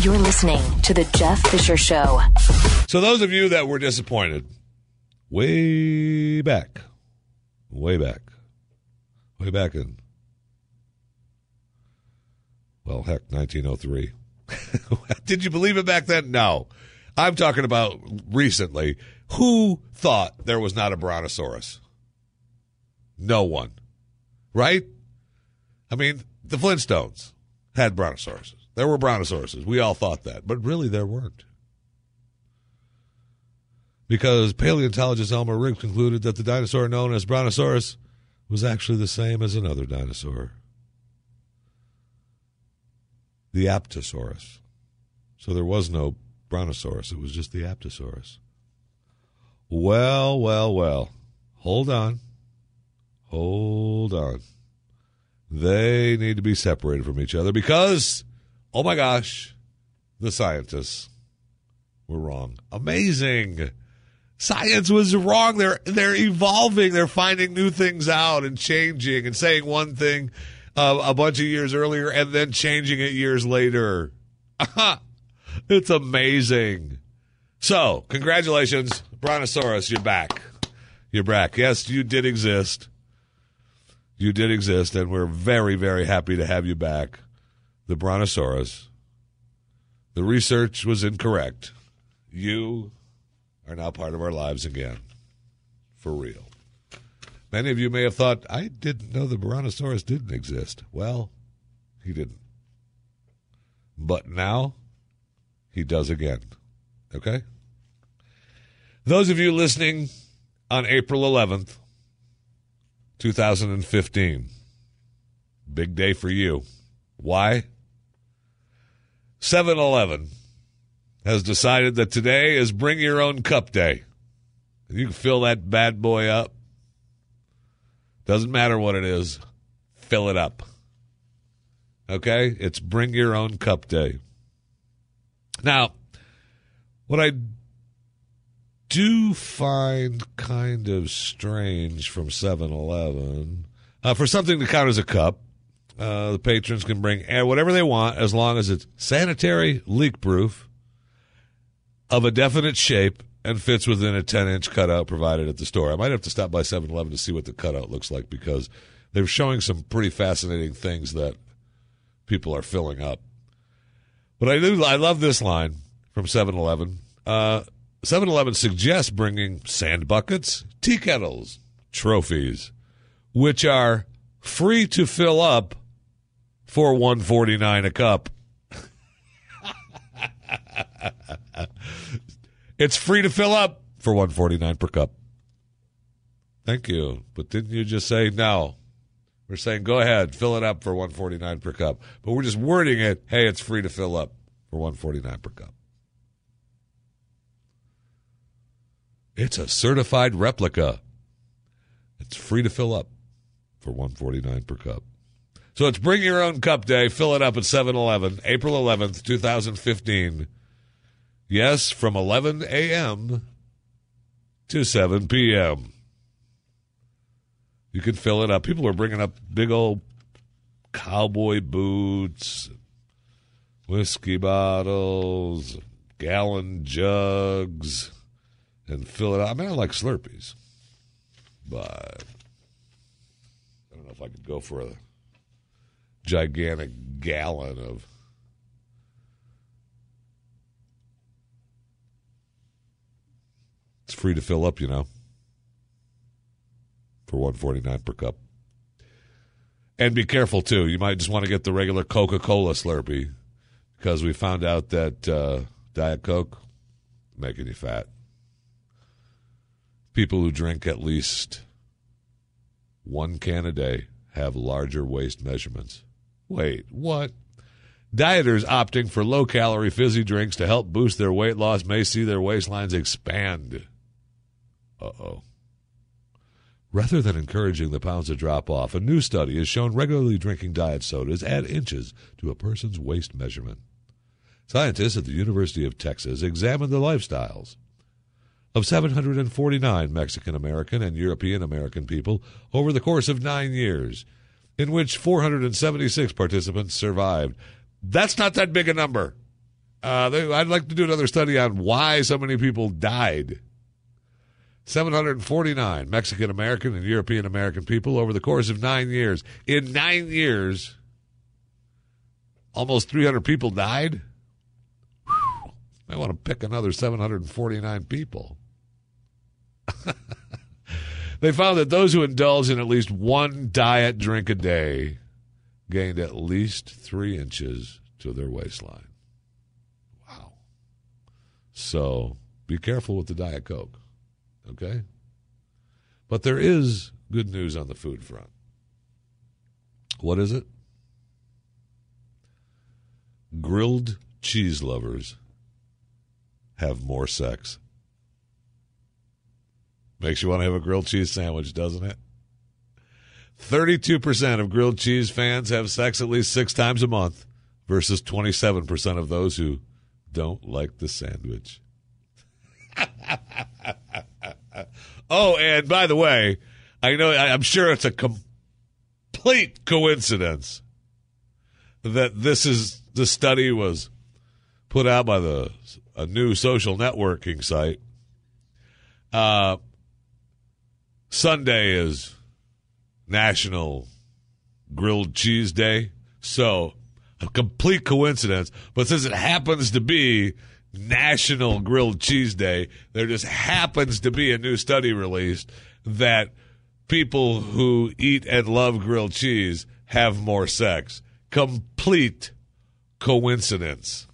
You're listening to The Jeff Fisher Show. So, those of you that were disappointed, way back, way back, way back in, well, heck, 1903. Did you believe it back then? No. I'm talking about recently. Who thought there was not a brontosaurus? No one. Right? I mean, the Flintstones had brontosauruses. There were brontosauruses. We all thought that, but really there weren't. Because paleontologist Elmer Riggs concluded that the dinosaur known as Brontosaurus was actually the same as another dinosaur, the Apatosaurus. So there was no Brontosaurus, it was just the Apatosaurus. Well, well, well. Hold on. Hold on. They need to be separated from each other because, oh my gosh, the scientists were wrong. Amazing. Science was wrong. They're they're evolving. They're finding new things out and changing and saying one thing uh, a bunch of years earlier and then changing it years later. it's amazing. So, congratulations, Brontosaurus. You're back. You're back. Yes, you did exist. You did exist, and we're very, very happy to have you back. The Brontosaurus. The research was incorrect. You are now part of our lives again. For real. Many of you may have thought, I didn't know the Brontosaurus didn't exist. Well, he didn't. But now, he does again. Okay? Those of you listening on April 11th, 2015, big day for you. Why? 7 Eleven has decided that today is bring your own cup day. You can fill that bad boy up. Doesn't matter what it is, fill it up. Okay? It's bring your own cup day. Now, what I do find kind of strange from 7 Eleven, uh, for something to count as a cup, uh, the patrons can bring whatever they want as long as it's sanitary, leak proof, of a definite shape and fits within a 10 inch cutout provided at the store. I might have to stop by 7 Eleven to see what the cutout looks like because they're showing some pretty fascinating things that people are filling up. But I do, I love this line from 7 Eleven. Uh, 7 Eleven suggests bringing sand buckets, tea kettles, trophies, which are free to fill up for 149 a cup. it's free to fill up for 149 per cup. Thank you. But didn't you just say no? We're saying go ahead, fill it up for 149 per cup. But we're just wording it, hey, it's free to fill up for 149 per cup. It's a certified replica. It's free to fill up for 149 per cup. So it's bring your own cup day. Fill it up at 7-Eleven, April 11th, 2015. Yes, from 11 a.m. to 7 p.m. You can fill it up. People are bringing up big old cowboy boots, whiskey bottles, gallon jugs, and fill it up. I mean, I like Slurpees, but I don't know if I could go for a gigantic gallon of It's free to fill up, you know, for 149 per cup. And be careful too. You might just want to get the regular Coca-Cola Slurpee because we found out that uh, Diet Coke making you fat. People who drink at least one can a day have larger waist measurements. Wait, what? Dieters opting for low calorie fizzy drinks to help boost their weight loss may see their waistlines expand. Uh oh. Rather than encouraging the pounds to drop off, a new study has shown regularly drinking diet sodas add inches to a person's waist measurement. Scientists at the University of Texas examined the lifestyles of 749 Mexican American and European American people over the course of nine years, in which 476 participants survived. That's not that big a number. Uh, they, I'd like to do another study on why so many people died. 749 Mexican American and European American people over the course of nine years. In nine years, almost 300 people died. Whew. I want to pick another 749 people. they found that those who indulge in at least one diet drink a day gained at least three inches to their waistline. Wow. So be careful with the Diet Coke. Okay? But there is good news on the food front. What is it? Grilled cheese lovers have more sex. Makes you want to have a grilled cheese sandwich, doesn't it? 32% of grilled cheese fans have sex at least six times a month versus 27% of those who don't like the sandwich. oh, and by the way, I know I'm sure it's a complete coincidence that this is the study was put out by the a new social networking site. Uh, Sunday is National Grilled Cheese Day, so a complete coincidence. But since it happens to be National Grilled Cheese Day, there just happens to be a new study released that people who eat and love grilled cheese have more sex. Complete coincidence.